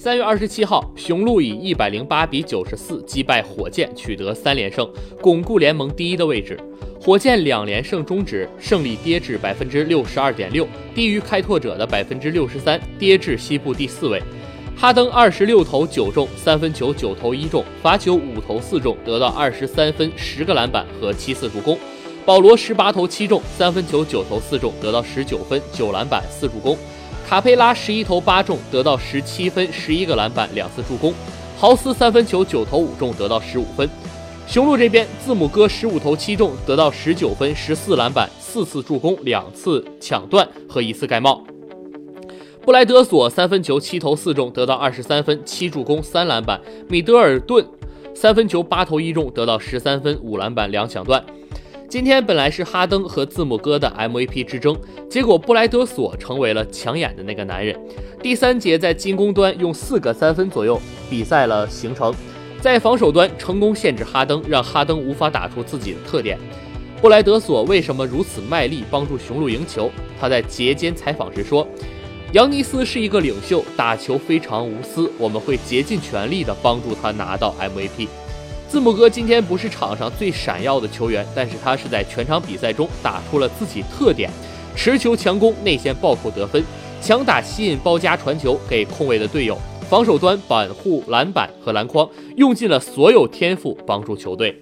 三月二十七号，雄鹿以一百零八比九十四击败火箭，取得三连胜，巩固联盟第一的位置。火箭两连胜终止，胜利跌至百分之六十二点六，低于开拓者的百分之六十三，跌至西部第四位。哈登二十六投九中，三分球九投一中，罚球五投四中，得到二十三分、十个篮板和七次助攻。保罗十八投七中，三分球九投四中，得到十九分、九篮板、四助攻。卡佩拉十一投八中，得到十七分、十一个篮板、两次助攻。豪斯三分球九投五中，得到十五分。雄鹿这边，字母哥十五投七中，得到十九分、十四篮板、四次助攻、两次抢断和一次盖帽。布莱德索三分球七投四中，得到二十三分、七助攻、三篮板。米德尔顿三分球八投一中，得到十三分、五篮板、两抢断。今天本来是哈登和字母哥的 MVP 之争，结果布莱德索成为了抢眼的那个男人。第三节在进攻端用四个三分左右比赛了形成，在防守端成功限制哈登，让哈登无法打出自己的特点。布莱德索为什么如此卖力帮助雄鹿赢球？他在节间采访时说。扬尼斯是一个领袖，打球非常无私，我们会竭尽全力的帮助他拿到 MVP。字母哥今天不是场上最闪耀的球员，但是他是在全场比赛中打出了自己特点，持球强攻，内线暴扣得分，强打吸引包夹传球给空位的队友，防守端板护篮板和篮筐，用尽了所有天赋帮助球队。